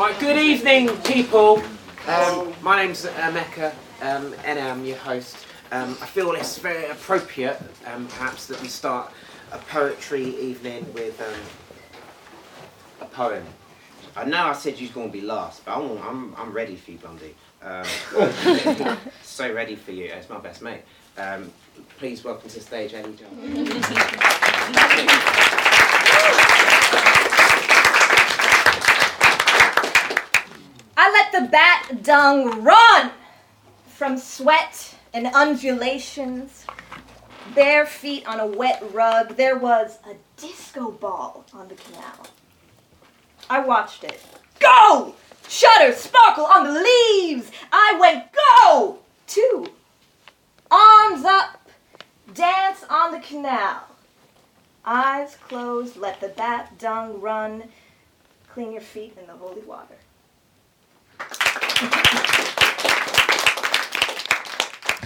Right, good evening, people. Um, my name's uh, Emeka, um, and I'm your host. Um, I feel it's very appropriate, um, perhaps, that we start a poetry evening with um, a poem. I know I said you was going to be last, but I'm, I'm, I'm ready for you, Blondie. Um, so ready for you. It's my best mate. Um, please welcome to the stage, John. I let the bat dung run from sweat and undulations. Bare feet on a wet rug, there was a disco ball on the canal. I watched it. Go! Shutter sparkle on the leaves. I went go! Two. Arms up. Dance on the canal. Eyes closed, let the bat dung run. Clean your feet in the holy water.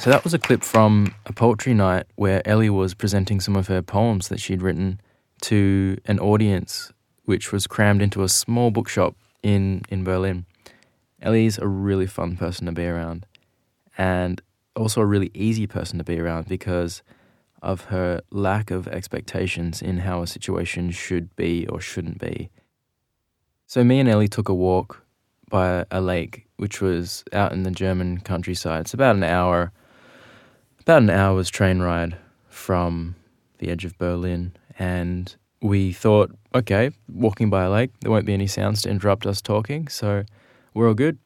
So that was a clip from a poetry night where Ellie was presenting some of her poems that she'd written to an audience which was crammed into a small bookshop in, in Berlin. Ellie's a really fun person to be around and also a really easy person to be around because of her lack of expectations in how a situation should be or shouldn't be. So me and Ellie took a walk by a lake which was out in the German countryside. It's about an hour about an hour's train ride from the edge of Berlin and we thought, okay, walking by a lake, there won't be any sounds to interrupt us talking, so we're all good.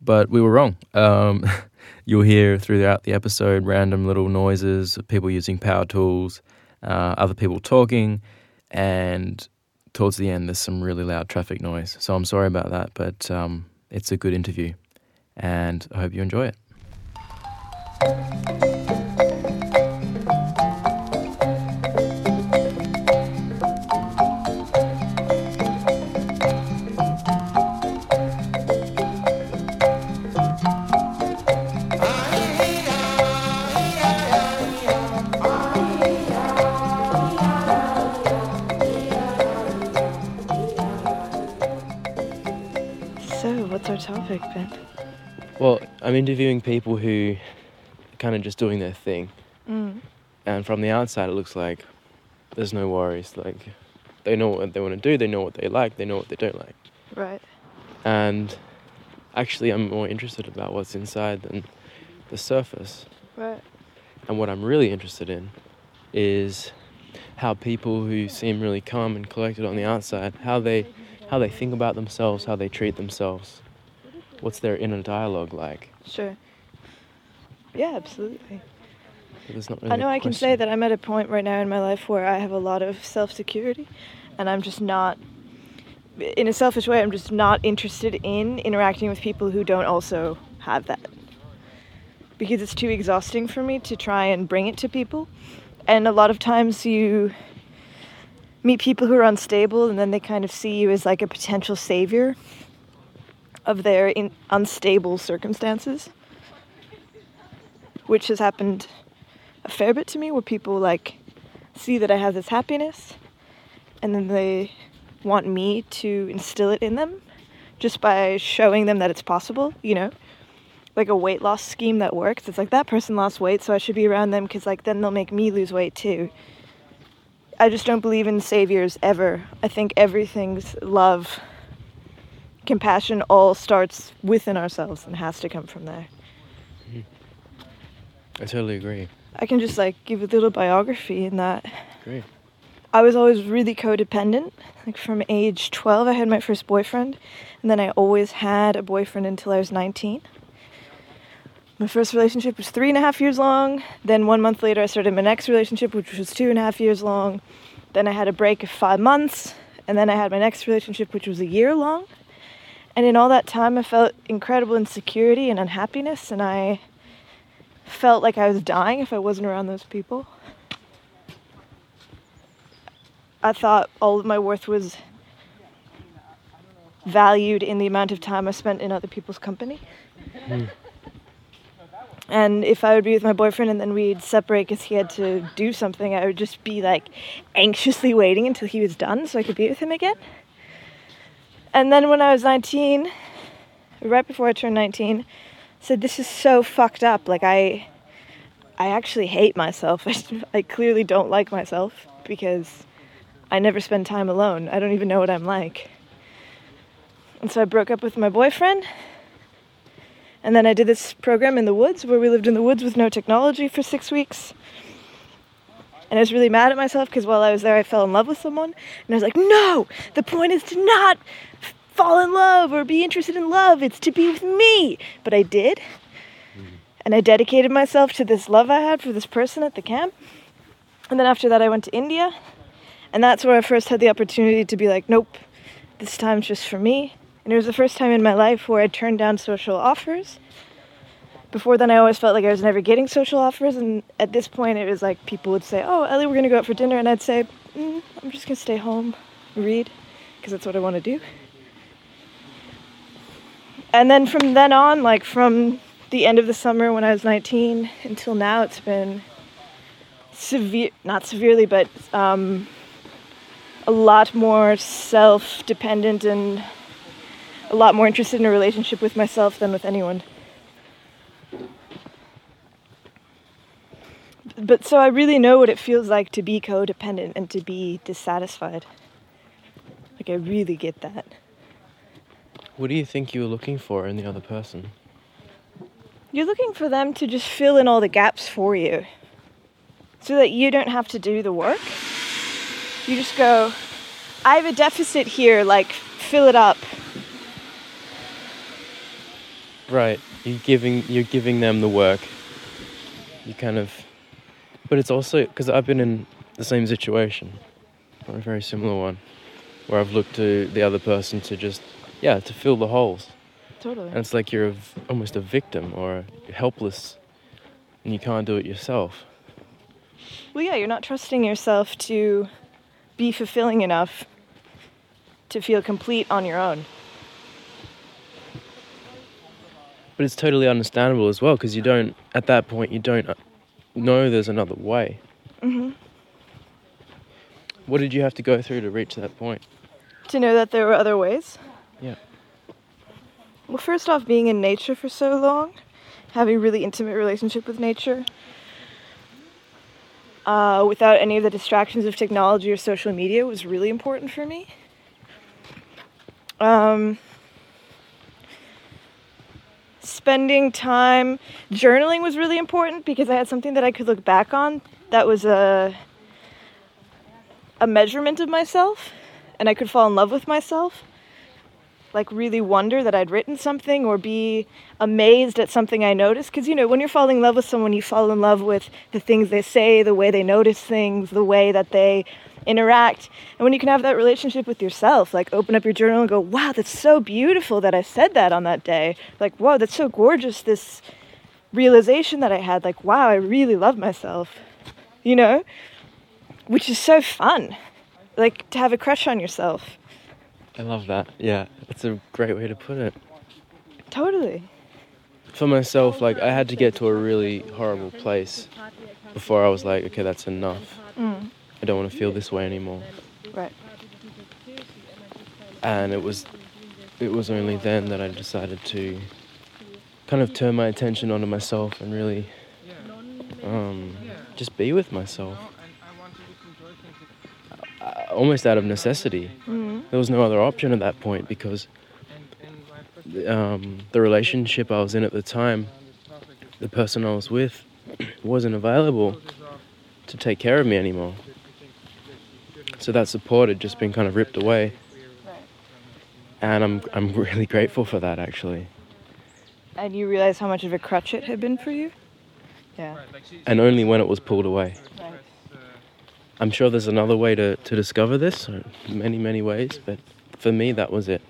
But we were wrong. Um, you'll hear throughout the episode random little noises, people using power tools, uh, other people talking, and towards the end, there's some really loud traffic noise. So I'm sorry about that, but um, it's a good interview, and I hope you enjoy it. Well, I'm interviewing people who are kind of just doing their thing. Mm. And from the outside, it looks like there's no worries. Like, they know what they want to do, they know what they like, they know what they don't like. Right. And actually, I'm more interested about what's inside than the surface. Right. And what I'm really interested in is how people who seem really calm and collected on the outside, how they, how they think about themselves, how they treat themselves. What's their inner dialogue like? Sure. Yeah, absolutely. Not I know I can say that I'm at a point right now in my life where I have a lot of self security and I'm just not, in a selfish way, I'm just not interested in interacting with people who don't also have that. Because it's too exhausting for me to try and bring it to people. And a lot of times you meet people who are unstable and then they kind of see you as like a potential savior of their in- unstable circumstances. Which has happened a fair bit to me where people like see that I have this happiness and then they want me to instill it in them just by showing them that it's possible, you know? Like a weight loss scheme that works. It's like that person lost weight, so I should be around them because like then they'll make me lose weight too. I just don't believe in saviors ever. I think everything's love, compassion all starts within ourselves and has to come from there. I totally agree. I can just like give a little biography in that Great. I was always really codependent. Like from age 12, I had my first boyfriend, and then I always had a boyfriend until I was 19. My first relationship was three and a half years long. Then one month later, I started my next relationship, which was two and a half years long. Then I had a break of five months, and then I had my next relationship, which was a year long. And in all that time, I felt incredible insecurity and unhappiness, and I felt like I was dying if I wasn't around those people. I thought all of my worth was valued in the amount of time I spent in other people's company. Hmm. And if I would be with my boyfriend and then we'd separate because he had to do something, I would just be like anxiously waiting until he was done so I could be with him again. And then when I was 19, right before I turned 19, I said this is so fucked up. Like I I actually hate myself. I, I clearly don't like myself because I never spend time alone. I don't even know what I'm like. And so I broke up with my boyfriend. And then I did this program in the woods where we lived in the woods with no technology for six weeks. And I was really mad at myself because while I was there, I fell in love with someone. And I was like, no, the point is to not fall in love or be interested in love. It's to be with me. But I did. Mm-hmm. And I dedicated myself to this love I had for this person at the camp. And then after that, I went to India. And that's where I first had the opportunity to be like, nope, this time's just for me. And it was the first time in my life where I turned down social offers. Before then, I always felt like I was never getting social offers. And at this point, it was like people would say, oh, Ellie, we're to go out for dinner. And I'd say, mm, I'm just to stay home, read, because that's what I want to do. And then from then on, like from the end of the summer when I was 19 until now, it's been severe, not severely, but um, a lot more self dependent and a lot more interested in a relationship with myself than with anyone. But so I really know what it feels like to be codependent and to be dissatisfied. Like, I really get that. What do you think you were looking for in the other person? You're looking for them to just fill in all the gaps for you so that you don't have to do the work. You just go, I have a deficit here, like, fill it up. Right. You're giving you're giving them the work. You kind of, but it's also because I've been in the same situation, or a very similar one, where I've looked to the other person to just yeah to fill the holes, Totally. and it's like you're a almost a victim or helpless, and you can't do it yourself. Well, yeah, you're not trusting yourself to be fulfilling enough to feel complete on your own. But it's totally understandable as well because you don't at that point you don't uh, know there's another way. hmm What did you have to go through to reach that point? To know that there were other ways. Yeah. Well, first off, being in nature for so long, having a really intimate relationship with nature, uh, without any of the distractions of technology or social media was really important for me. Um, spending time journaling was really important because I had something that I could look back on that was a a measurement of myself and I could fall in love with myself like really wonder that I'd written something or be amazed at something I noticed. Because, you know, when you're falling in love with someone, you fall in love with the things they say, the way they notice things, the way that they interact. And when you can have that relationship with yourself, like open up your journal and go, wow, that's so beautiful that I said that on that day. Like, whoa, that's so gorgeous, this realization that I had. Like, wow, I really love myself. You know? Which is so fun. Like, to have a crush on yourself. I love that. Yeah, that's a great way to put it. Totally. For myself, like I had to get to a really horrible place before I was like, okay, that's enough. Mm. I don't want to feel this way anymore. Right. And it was it was only then that I decided to kind of turn my attention onto myself and really um, just be with myself. Uh, almost out of necessity. Mm. There was no other option at that point because um, the relationship I was in at the time, the person I was with, wasn't available to take care of me anymore. So that support had just been kind of ripped away, Right. and I'm I'm really grateful for that actually. And you realize how much of a crutch it had been for you? Yeah. And only when it was pulled away. Right. I'm sure there's another way to, to discover this, many many ways, but for me that was it.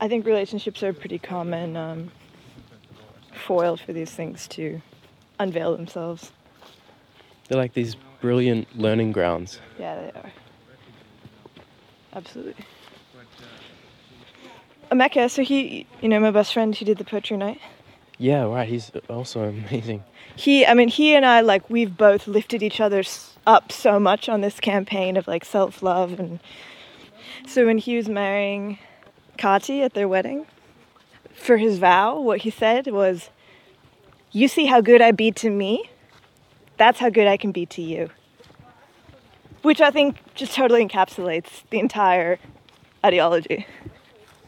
I think relationships are a pretty common um, foil for these things to unveil themselves. They're like these brilliant learning grounds. Yeah, they are. Absolutely. Emeka, so he, you know, my best friend who did the poetry night. Yeah, right. He's also amazing. He, I mean, he and I, like, we've both lifted each other up so much on this campaign of like self love. And so when he was marrying Kati at their wedding. For his vow, what he said was, You see how good I be to me? That's how good I can be to you. Which I think just totally encapsulates the entire ideology.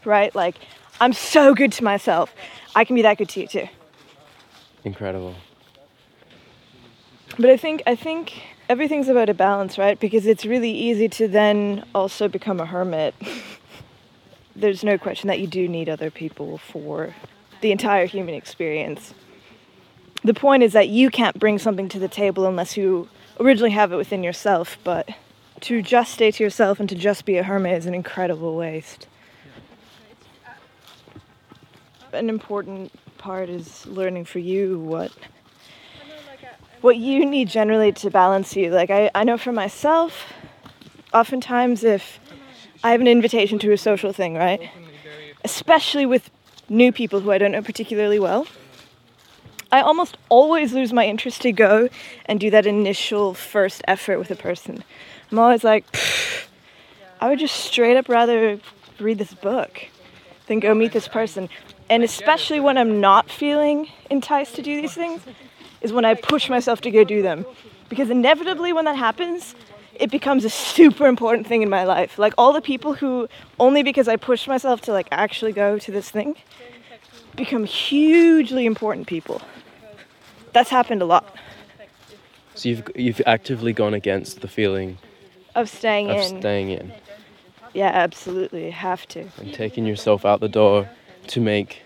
Right? Like, I'm so good to myself. I can be that good to you too. Incredible. But I think I think everything's about a balance, right? Because it's really easy to then also become a hermit. There's no question that you do need other people for the entire human experience. The point is that you can't bring something to the table unless you originally have it within yourself, but to just stay to yourself and to just be a hermit is an incredible waste. An important part is learning for you what what you need generally to balance you. Like I, I know for myself, oftentimes if I have an invitation to a social thing, right? Especially with new people who I don't know particularly well, I almost always lose my interest to go and do that initial first effort with a person. I'm always like, I would just straight up rather read this book than go meet this person. And especially when I'm not feeling enticed to do these things, is when I push myself to go do them. Because inevitably, when that happens, it becomes a super important thing in my life. Like all the people who, only because I pushed myself to like actually go to this thing, become hugely important people. That's happened a lot. So you've you've actively gone against the feeling Of staying of in. staying in Yeah, absolutely. Have to. and taking yourself out the door to make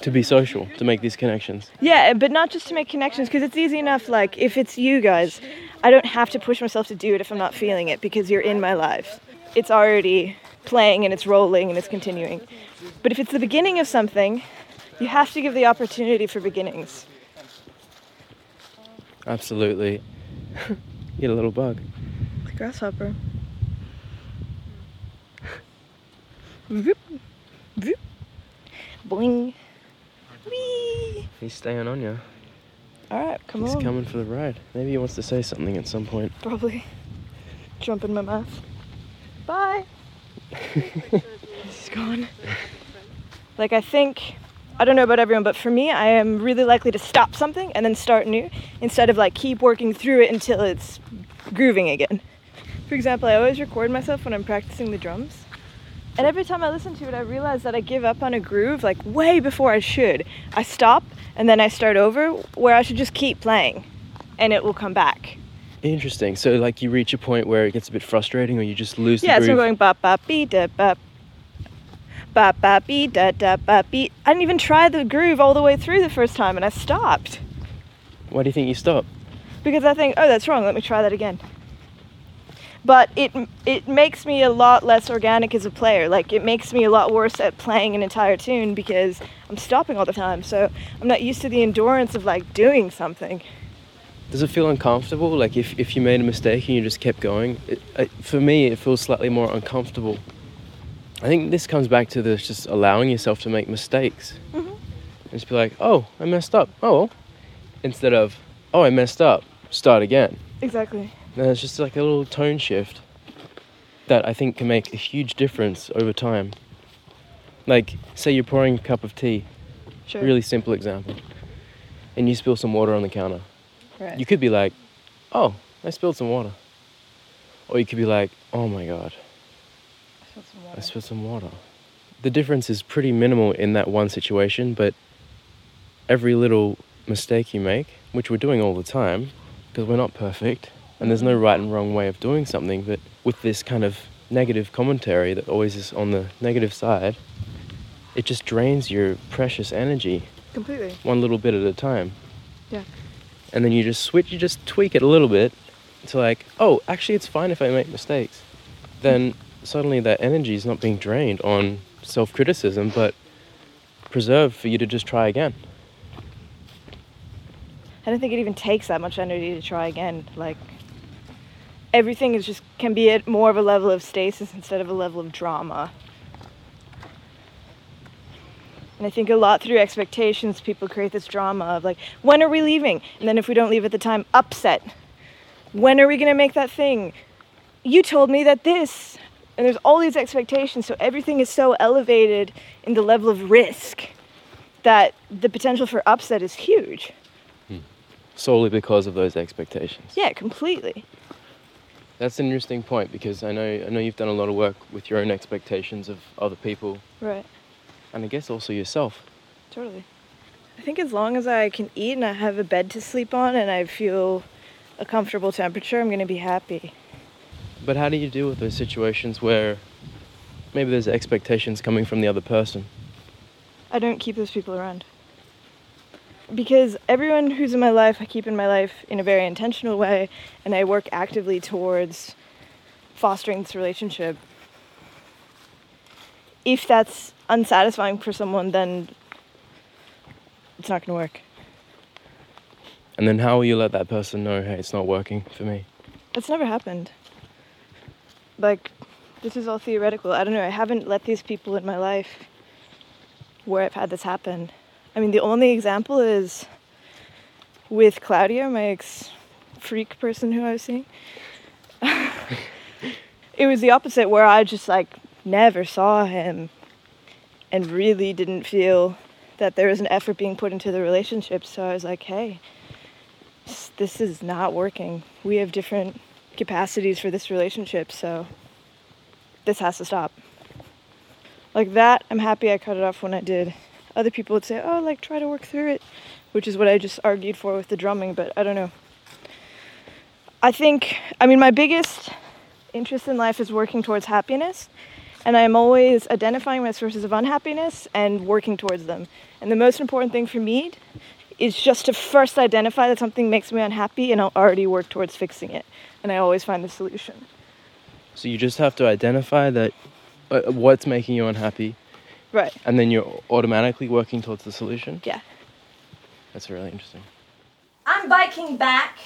to be social, to make these connections. Yeah, but not just to make connections, because it's easy enough. Like, if it's you guys, I don't have to push myself to do it if I'm not feeling it, because you're in my life. It's already playing and it's rolling and it's continuing. But if it's the beginning of something, you have to give the opportunity for beginnings. Absolutely. Get a little bug. The grasshopper. Voop, voop, boing, wee. He's staying on you. All right, come He's on. He's coming for the ride. Maybe he wants to say something at some point. Probably jump in my mouth. Bye. He's gone. Like I think I don't know about everyone, but for me, I am really likely to stop something and then start new instead of like keep working through it until it's grooving again. For example, I always record myself when I'm practicing the drums. And every time I listen to it, I realize that I give up on a groove like way before I should. I stop and then I start over where I should just keep playing and it will come back. Interesting. So like you reach a point where it gets a bit frustrating or you just lose Yeah, the so I'm going ba ba be da ba ba ba be da da ba be. I didn't even try the groove all the way through the first time, and I stopped Why do you think you stop? because I think, oh, that's wrong. Let me try that again. But it it makes me a lot less organic as a player. Like it makes me a lot worse at playing an entire tune because I'm stopping all the time. So I'm not used to the endurance of like doing something. Does it feel uncomfortable? Like if, if you made a mistake and you just kept going? It, it, for me, it feels slightly more uncomfortable. I think this comes back to this just allowing yourself to make mistakes. Mhm. And just be like, oh, I messed up. Oh. Instead of, oh, I messed up. Start again. Exactly. And it's just like a little tone shift that I think can make a huge difference over time. Like, say you're pouring a cup of tea, Sure. really simple example, and you spill some water on the counter. Right. You could be like, oh, I spilled some water. Or you could be like, oh my god, I spilled some water. The difference is pretty minimal in that one situation, but every little mistake you make, which we're doing all the time, because we're not perfect, and there's no right and wrong way of doing something, but with this kind of negative commentary that always is on the negative side, it just drains your precious energy Completely. one little bit at a time. Yeah. And then you just switch, you just tweak it a little bit to like, oh, actually, it's fine if I make mistakes. Then suddenly that energy is not being drained on self criticism, but preserved for you to just try again. I don't think it even takes that much energy to try again. Like everything is just can be at more of a level of stasis instead of a level of drama. And I think a lot through expectations, people create this drama of like, when are we leaving? And then if we don't leave at the time, upset. When are we gonna make that thing? You told me that this. And there's all these expectations, so everything is so elevated in the level of risk that the potential for upset is huge. Hmm. Solely because of those expectations. Yeah, completely. That's an interesting point because I know I know you've done a lot of work with your own expectations of other people Right. and I guess also yourself. Totally. I think as long as I can eat and I have a bed to sleep on and I feel a comfortable temperature, I'm going to be happy. But how do you deal with those situations where maybe there's expectations coming from the other person? I don't keep those people around. Because everyone who's in my life, I keep in my life in a very intentional way, and I work actively towards fostering this relationship. If that's unsatisfying for someone, then it's not going to work. And then how will you let that person know, hey, it's not working for me? That's never happened. Like, this is all theoretical. I don't know. I haven't let these people in my life where I've had this happen. I mean, the only example is with Claudia, my ex freak person who I was seeing. it was the opposite, where I just like never saw him and really didn't feel that there was an effort being put into the relationship. So I was like, hey, this is not working. We have different capacities for this relationship, so this has to stop. Like that, I'm happy I cut it off when I did. Other people would say, oh, like try to work through it, which is what I just argued for with the drumming, but I don't know. I think, I mean, my biggest interest in life is working towards happiness, and I'm always identifying my sources of unhappiness and working towards them. And the most important thing for me is just to first identify that something makes me unhappy and I'll already work towards fixing it. And I always find the solution. So you just have to identify that uh, what's making you unhappy Right. and then you're automatically working towards the solution. Yeah. That's really interesting. I'm biking back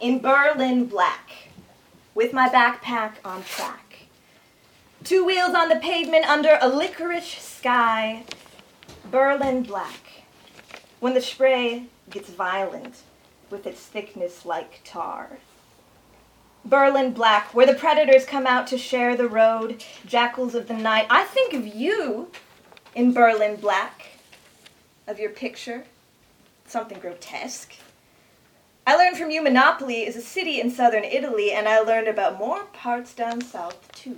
in Berlin black with my backpack on track. Two wheels on the pavement under a licorice sky. Berlin black. When the spray gets violent with its thickness like tar. Berlin black, where the predators come out to share the road, jackals of the night. I think of you in Berlin black, of your picture, something grotesque. I learned from you Monopoli is a city in southern Italy, and I learned about more parts down south too.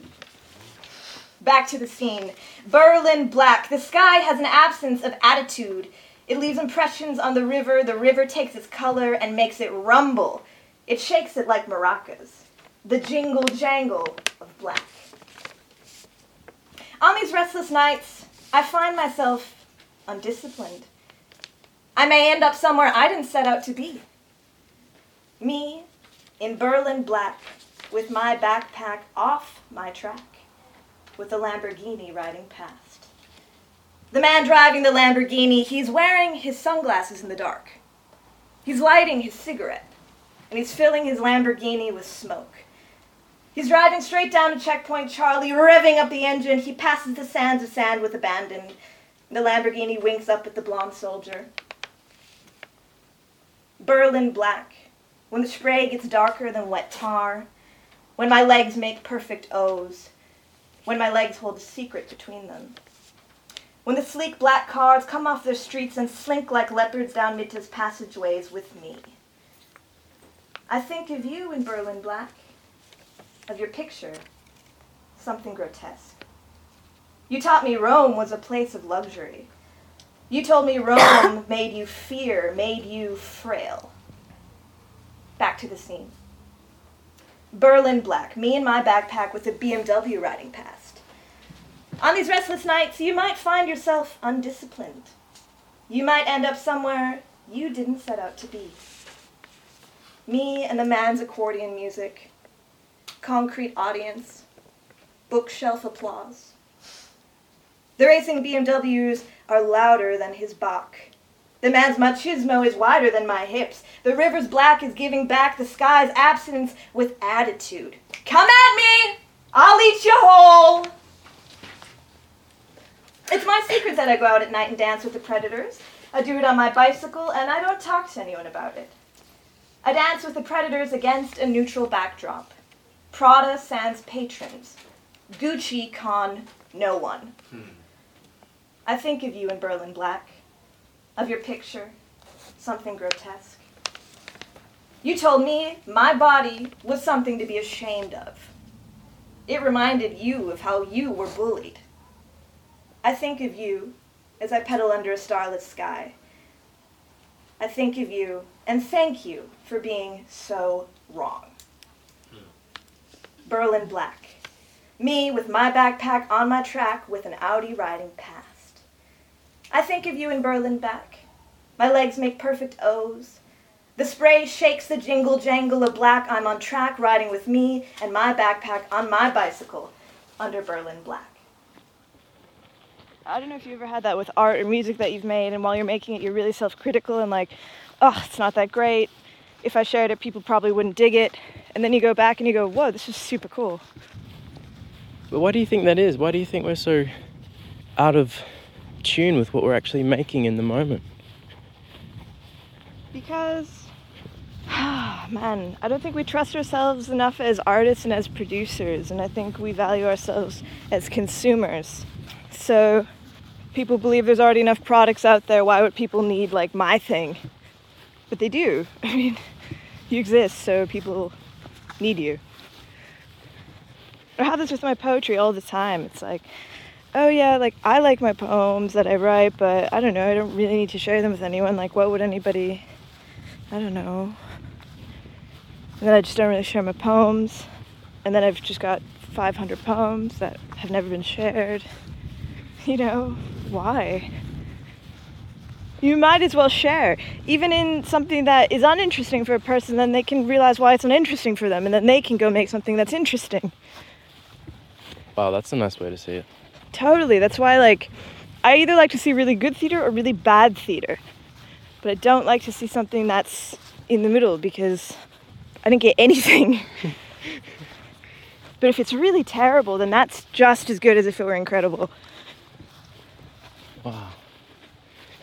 Back to the scene. Berlin black. The sky has an absence of attitude. It leaves impressions on the river. The river takes its color and makes it rumble. It shakes it like maracas. The jingle jangle of black. On these restless nights, I find myself undisciplined. I may end up somewhere I didn't set out to be. Me in Berlin black with my backpack off my track with a Lamborghini riding past. The man driving the Lamborghini, he's wearing his sunglasses in the dark. He's lighting his cigarette and he's filling his Lamborghini with smoke. He's driving straight down to Checkpoint Charlie, revving up the engine. He passes the sands of sand with abandon. The Lamborghini winks up at the blonde soldier. Berlin black, when the spray gets darker than wet tar, when my legs make perfect O's, when my legs hold a secret between them. When the sleek black cars come off their streets and slink like leopards down Mitte's passageways with me. I think of you in Berlin black, of your picture, something grotesque. You taught me Rome was a place of luxury. You told me Rome made you fear, made you frail. Back to the scene. Berlin black, me and my backpack with a BMW riding past. On these restless nights, you might find yourself undisciplined. You might end up somewhere you didn't set out to be. Me and the man's accordion music, concrete audience, bookshelf applause. The racing BMWs are louder than his Bach. The man's machismo is wider than my hips. The river's black is giving back the sky's absence with attitude. Come at me! I'll eat you whole! It's my secret that I go out at night and dance with the predators. I do it on my bicycle and I don't talk to anyone about it. I dance with the predators against a neutral backdrop. Prada sans patrons. Gucci con no one. Hmm. I think of you in Berlin black, of your picture, something grotesque. You told me my body was something to be ashamed of. It reminded you of how you were bullied. I think of you as I pedal under a starless sky. I think of you and thank you for being so wrong. Berlin Black. Me with my backpack on my track with an Audi riding past. I think of you in Berlin back. My legs make perfect O's. The spray shakes the jingle jangle of black. I'm on track riding with me and my backpack on my bicycle under Berlin Black. I don't know if you ever had that with art or music that you've made, and while you're making it, you're really self critical and like, oh, it's not that great. If I shared it, people probably wouldn't dig it. And then you go back and you go, whoa, this is super cool. But why do you think that is? Why do you think we're so out of tune with what we're actually making in the moment? Because, oh, man, I don't think we trust ourselves enough as artists and as producers, and I think we value ourselves as consumers. So, people believe there's already enough products out there. Why would people need like my thing? But they do. I mean, you exist, so people need you. I have this with my poetry all the time. It's like, oh yeah, like I like my poems that I write, but I don't know, I don't really need to share them with anyone. Like, what would anybody, I don't know. And then I just don't really share my poems. And then I've just got 500 poems that have never been shared. You know, why? You might as well share. Even in something that is uninteresting for a person, then they can realize why it's uninteresting for them, and then they can go make something that's interesting. Wow, that's a nice way to see it. Totally. That's why, like, I either like to see really good theater or really bad theater. But I don't like to see something that's in the middle because I didn't get anything. but if it's really terrible, then that's just as good as if it were incredible. Wow.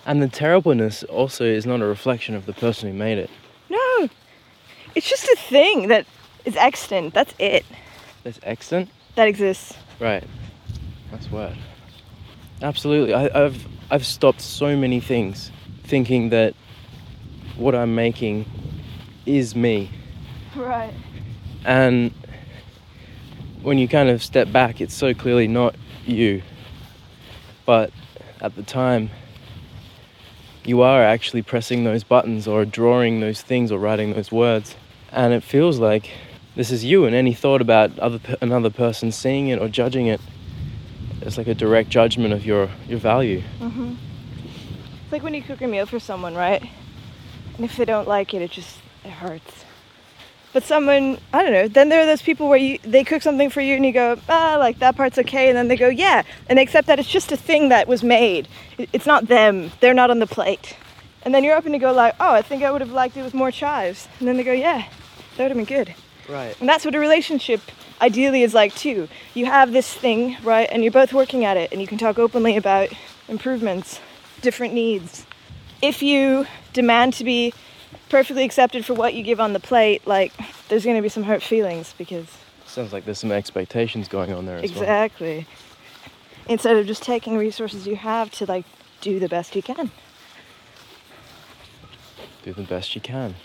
And the terribleness also is not a reflection of the person who made it. No, it's just a thing that is extant. That's it. That's extant. That exists. Right. That's word. Absolutely. I, I've I've stopped so many things thinking that what I'm making is me. Right. And when you kind of step back, it's so clearly not you. But at the time, you are actually pressing those buttons or drawing those things or writing those words. And it feels like this is you, and any thought about other another person seeing it or judging it is like a direct judgment of your, your value. Mm-hmm. It's like when you cook a meal for someone, right? And if they don't like it, it just it hurts. But someone, I don't know. Then there are those people where you they cook something for you and you go, ah, like that part's okay, and then they go, yeah, and they accept that it's just a thing that was made. It's not them. They're not on the plate. And then you're open to go like, oh, I think I would have liked it with more chives. And then they go, yeah, that would have been good. Right. And that's what a relationship ideally is like too. You have this thing, right, and you're both working at it, and you can talk openly about improvements, different needs. If you demand to be perfectly accepted for what you give on the plate, like there's going to be some hurt feelings because Sounds like there's some expectations going on there as well. exactly. Instead of just taking resources you have to like do the best you can. Do the best you can.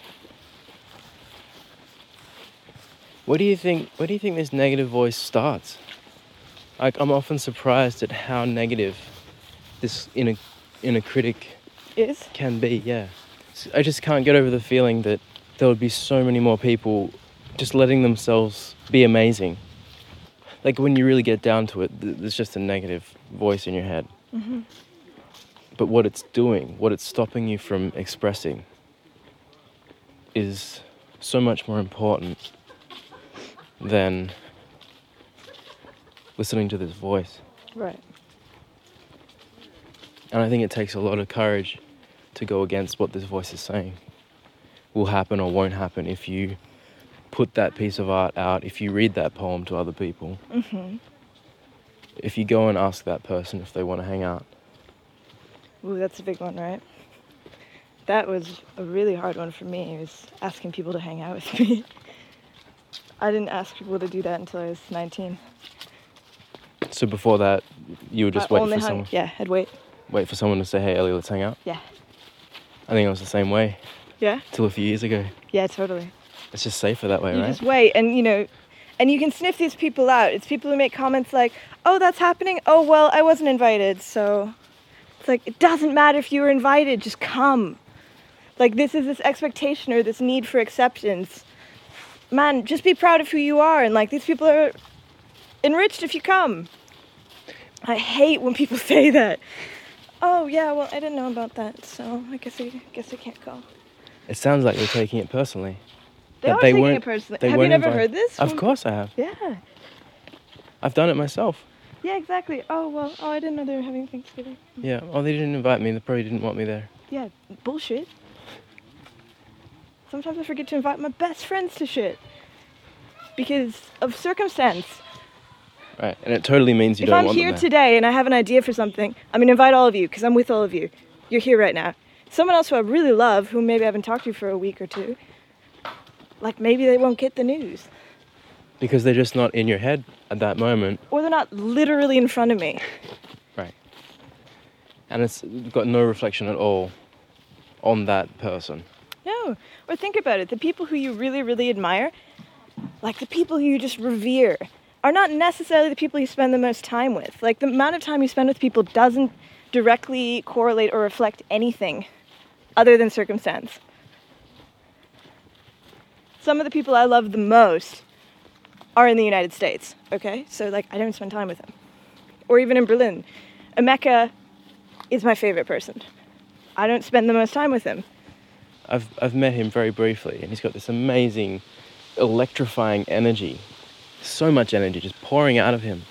What do you think? Where do you think this negative voice starts? Like I'm often surprised at how negative this inner inner critic Is can be. Yeah, I just can't get over the feeling that there would be so many more people just letting themselves be amazing. Like when you really get down to it, there's just a negative voice in your head. Mm-hmm. But what it's doing, what it's stopping you from expressing, is so much more important than listening to this voice. right. And I think it takes a lot of courage to go against what this voice is saying will happen or won't happen if you put that piece of art out, if you read that poem to other people, Mhm. if you go and ask that person if they want to hang out. Ooh, that's a big one, right? That was a really hard one for me. Was asking people to hang out with me. I didn't ask people to do that until I was 19. So before that, you would just I wait for hung- someone, Yeah, I'd wait. wait for someone to say, "Hey, Ellie, let's hang out." Yeah. I think I was the same way Yeah. till a few years ago. Yeah, totally. It's just safer that way, You right? just wait, and you know, and you can sniff these people out. It's people who make comments like, "Oh, that's happening. Oh, well, I wasn't invited." So it's like it doesn't matter if you were invited. Just come. Like this is this expectation or this need for acceptance. Man, just be proud of who you are, and like these people are enriched if you come. I hate when people say that. Oh yeah, well I didn't know about that, so I guess I guess I can't go. It sounds like they're taking it personally. They That are they taking weren't- it personally. they Have you never invited. heard this? Of course, I have. Yeah. I've done it myself. Yeah, exactly. Oh well. Oh, I didn't know they were having Thanksgiving. Yeah. Oh, they didn't invite me. They probably didn't want me there. Yeah, bullshit. Sometimes I forget to invite my best friends to shit because of circumstance. Right. And it totally means you if don't I'm want here them there. today and I have an idea for something, I'm gonna invite all of you because I'm with all of you. You're here right now. Someone else who I really love, who maybe I haven't talked to for a week or two, like maybe they won't get the news, because they're just not in your head at that moment. or they're not literally in front of me. Right. And it's got no reflection at all on that person. No. Or think about it. The people who you really, really admire, like the people who you just revere, are not necessarily the people you spend the most time with. Like the amount of time you spend with people doesn't directly correlate or reflect anything other than circumstance. Some of the people I love the most are in the United States, okay? So, like, I don't spend time with them. Or even in Berlin. Emeka is my favorite person. I don't spend the most time with him. I've, I've met him very briefly, and he's got this amazing, electrifying energy. So much energy just pouring out of him.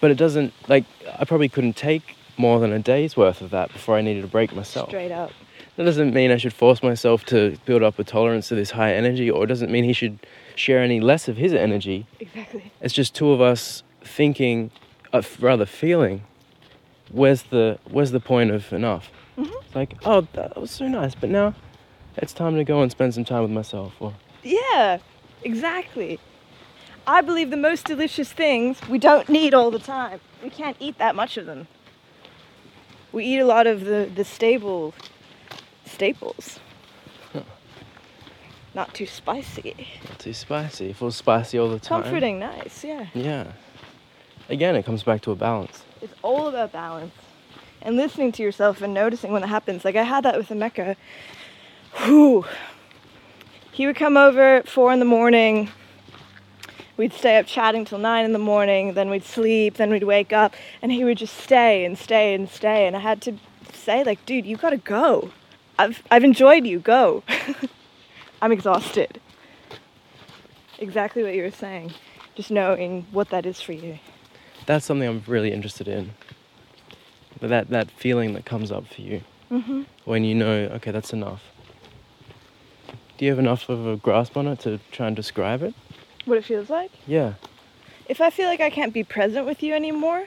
But it doesn't, like, I probably couldn't take more than a day's worth of that before I needed a break myself. Straight up. That doesn't mean I should force myself to build up a tolerance to this high energy, or it doesn't mean he should share any less of his energy. Exactly. It's just two of us thinking, uh, rather feeling, where's the where's the point of enough? It's like, oh, that was so nice, but now it's time to go and spend some time with myself. Or Yeah, exactly. I believe the most delicious things we don't need all the time. We can't eat that much of them. We eat a lot of the, the stable staples. Not too spicy. not too spicy. It was spicy all the time. Comforting, nice, yeah. Yeah. Again, it comes back to a balance. It's all about balance. And listening to yourself and noticing when it happens. Like I had that with Emeka. Whew. He would come over at four in the morning. We'd stay up chatting till nine in the morning, then we'd sleep, then we'd wake up, and he would just stay and stay and stay. And I had to say, like, dude, you gotta go. I've I've enjoyed you, go. I'm exhausted. Exactly what you were saying. Just knowing what that is for you. That's something I'm really interested in. But that that feeling that comes up for you Mm-hmm. when you know, okay, that's enough. Do you have enough of a grasp on it to try and describe it? What it feels like? Yeah. If I feel like I can't be present with you anymore,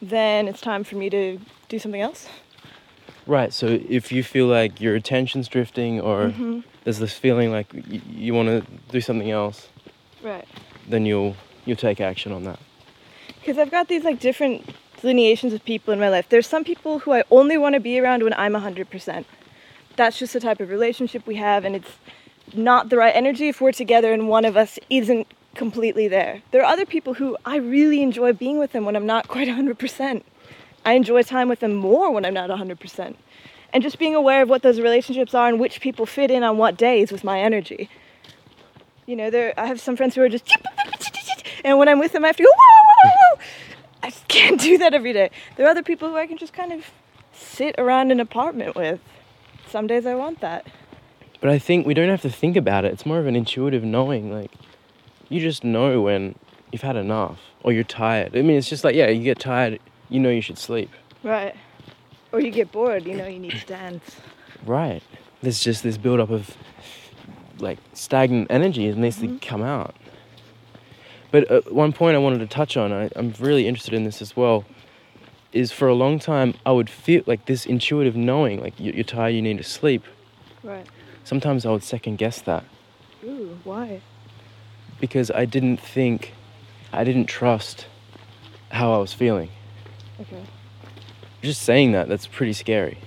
then it's time for me to do something else. Right. So if you feel like your attention's drifting, or Mm-hmm. there's this feeling like y- you want to do something else, Right. then you'll you'll take action on that. Because I've got these like different delineations of people in my life. There's some people who I only want to be around when I'm 100%. That's just the type of relationship we have, and it's not the right energy if we're together and one of us isn't completely there. There are other people who I really enjoy being with them when I'm not quite 100%. I enjoy time with them more when I'm not 100%. And just being aware of what those relationships are and which people fit in on what days with my energy. You know, there I have some friends who are just and when I'm with them I have to go whoa, whoa, whoa. I just can't do that every day. There are other people who I can just kind of sit around an apartment with. Some days I want that. But I think we don't have to think about it. It's more of an intuitive knowing. Like you just know when you've had enough or you're tired. I mean, it's just like yeah, you get tired, you know you should sleep. Right. Or you get bored, you know you need to dance. Right. There's just this build-up of like stagnant energy that needs Mm-hmm. to come out. But uh, one point I wanted to touch on, I, I'm really interested in this as well, is for a long time I would feel like this intuitive knowing, like you- you're tired, you need to sleep. Right. Sometimes I would second guess that Ooh, why? because I didn't think, I didn't trust how I was feeling. Okay. Just saying that, that's pretty scary.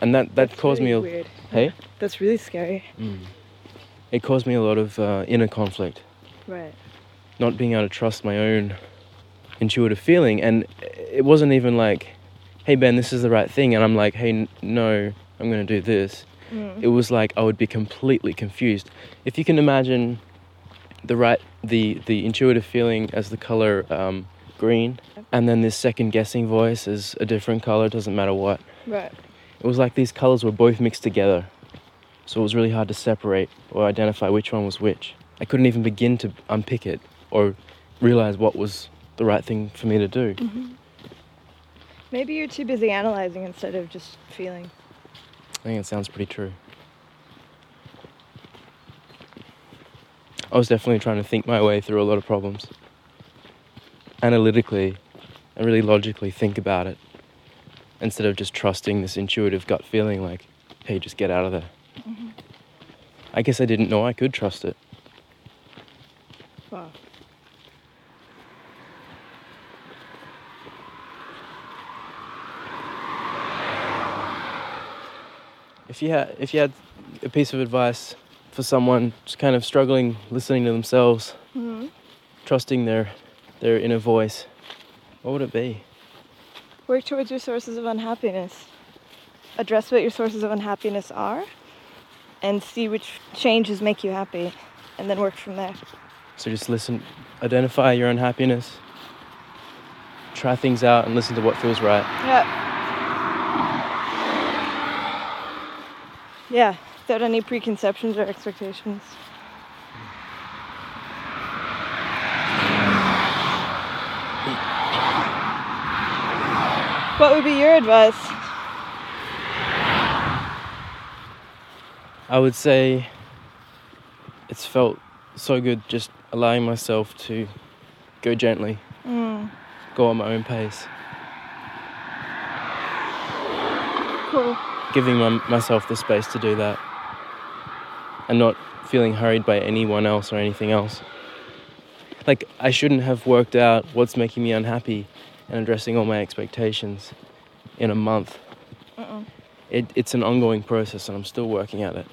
And that, that That's caused me a weird. hey, That's really scary. mm. it caused me a lot of uh, inner conflict. Right. not being able to trust my own intuitive feeling and it wasn't even like hey ben this is the right thing and i'm like hey n- no i'm going to do this Mm. it was like i would be completely confused. If you can imagine the right the the intuitive feeling as the color um, green and then this second guessing voice is a different color doesn't matter what. Right. it was like these colors were both mixed together. So it was really hard to separate or identify which one was which. I couldn't even begin to unpick it or realize what was the right thing for me to do. Maybe you're too busy analyzing instead of just feeling. I think it sounds pretty true. I was definitely trying to think my way through a lot of problems. Analytically and really logically think about it instead of just trusting this intuitive gut feeling like hey just get out of there. Mm-hmm. I guess i didn't know i could trust it. Wow. If you had if you had a piece of advice for someone just kind of struggling listening to themselves, hmm trusting their their inner voice, what would it be? Work towards your sources of unhappiness. Address what your sources of unhappiness are and see which changes make you happy and then work from there. So just listen, identify your unhappiness, try things out and listen to what feels right. Yeah. Yeah, without any preconceptions or expectations. What would be your advice? I would say it's felt so good just allowing myself to go gently, Mm, go at my own pace, cool. Giving my, myself the space to do that, and not feeling hurried by anyone else or anything else. Like, I shouldn't have worked out what's making me unhappy and addressing all my expectations in a month. Mm-mm. It, it's an ongoing process, and I'm still working at it.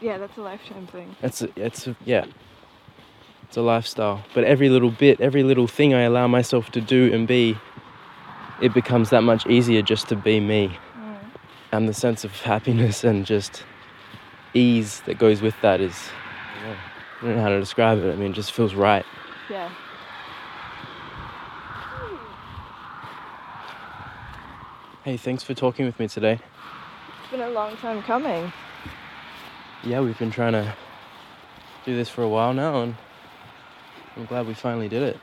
Yeah, that's a lifetime thing. It's a, it's a, yeah. It's a lifestyle. But every little bit, every little thing I allow myself to do and be, it becomes that much easier just to be me. And the sense of happiness and just ease that goes with that is, yeah, I don't know how to describe it. I mean, it just feels right. Yeah. Hey, thanks for talking with me today. It's been a long time coming. Yeah, we've been trying to do this for a while now, and I'm glad we finally did it.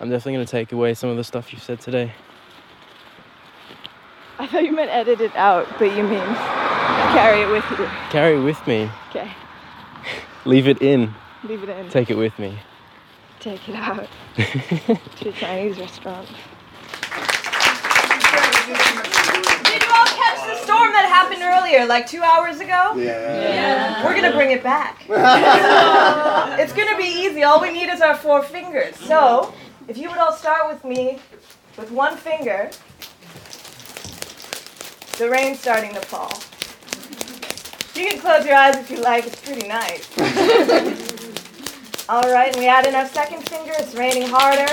I'm definitely going to take away some of the stuff you said today. I thought you meant edit it out, but you mean carry it with you. Carry it with me. Okay, Leave it in. leave it in. Take it with me. Take it out to a Chinese restaurant. Did you all catch the storm that happened earlier, like two hours ago? Yeah. We're gonna bring it back. it's gonna be easy. All we need is our four fingers. So, if you would all start with me with one finger, the rain's starting to fall. You can close your eyes if you like, it's pretty nice. all right, and we add in our second finger, it's raining harder.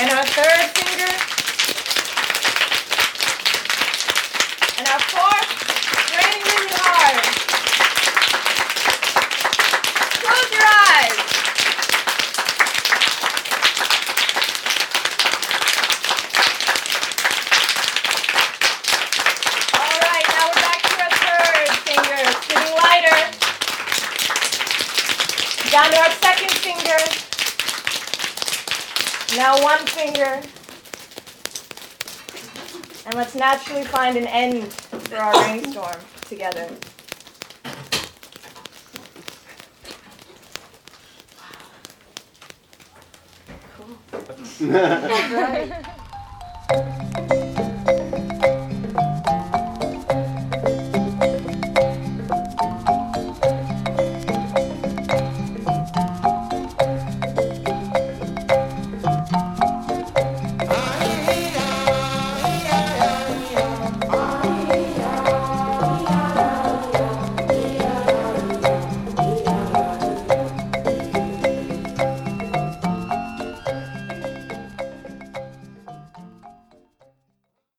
And our third finger, And our fourth, raining really hard. Close your eyes. All right, now we're back to our third finger. It's getting lighter. Down to our second finger. Now one finger. And let's naturally find an end for our rainstorm together. Cool. Right.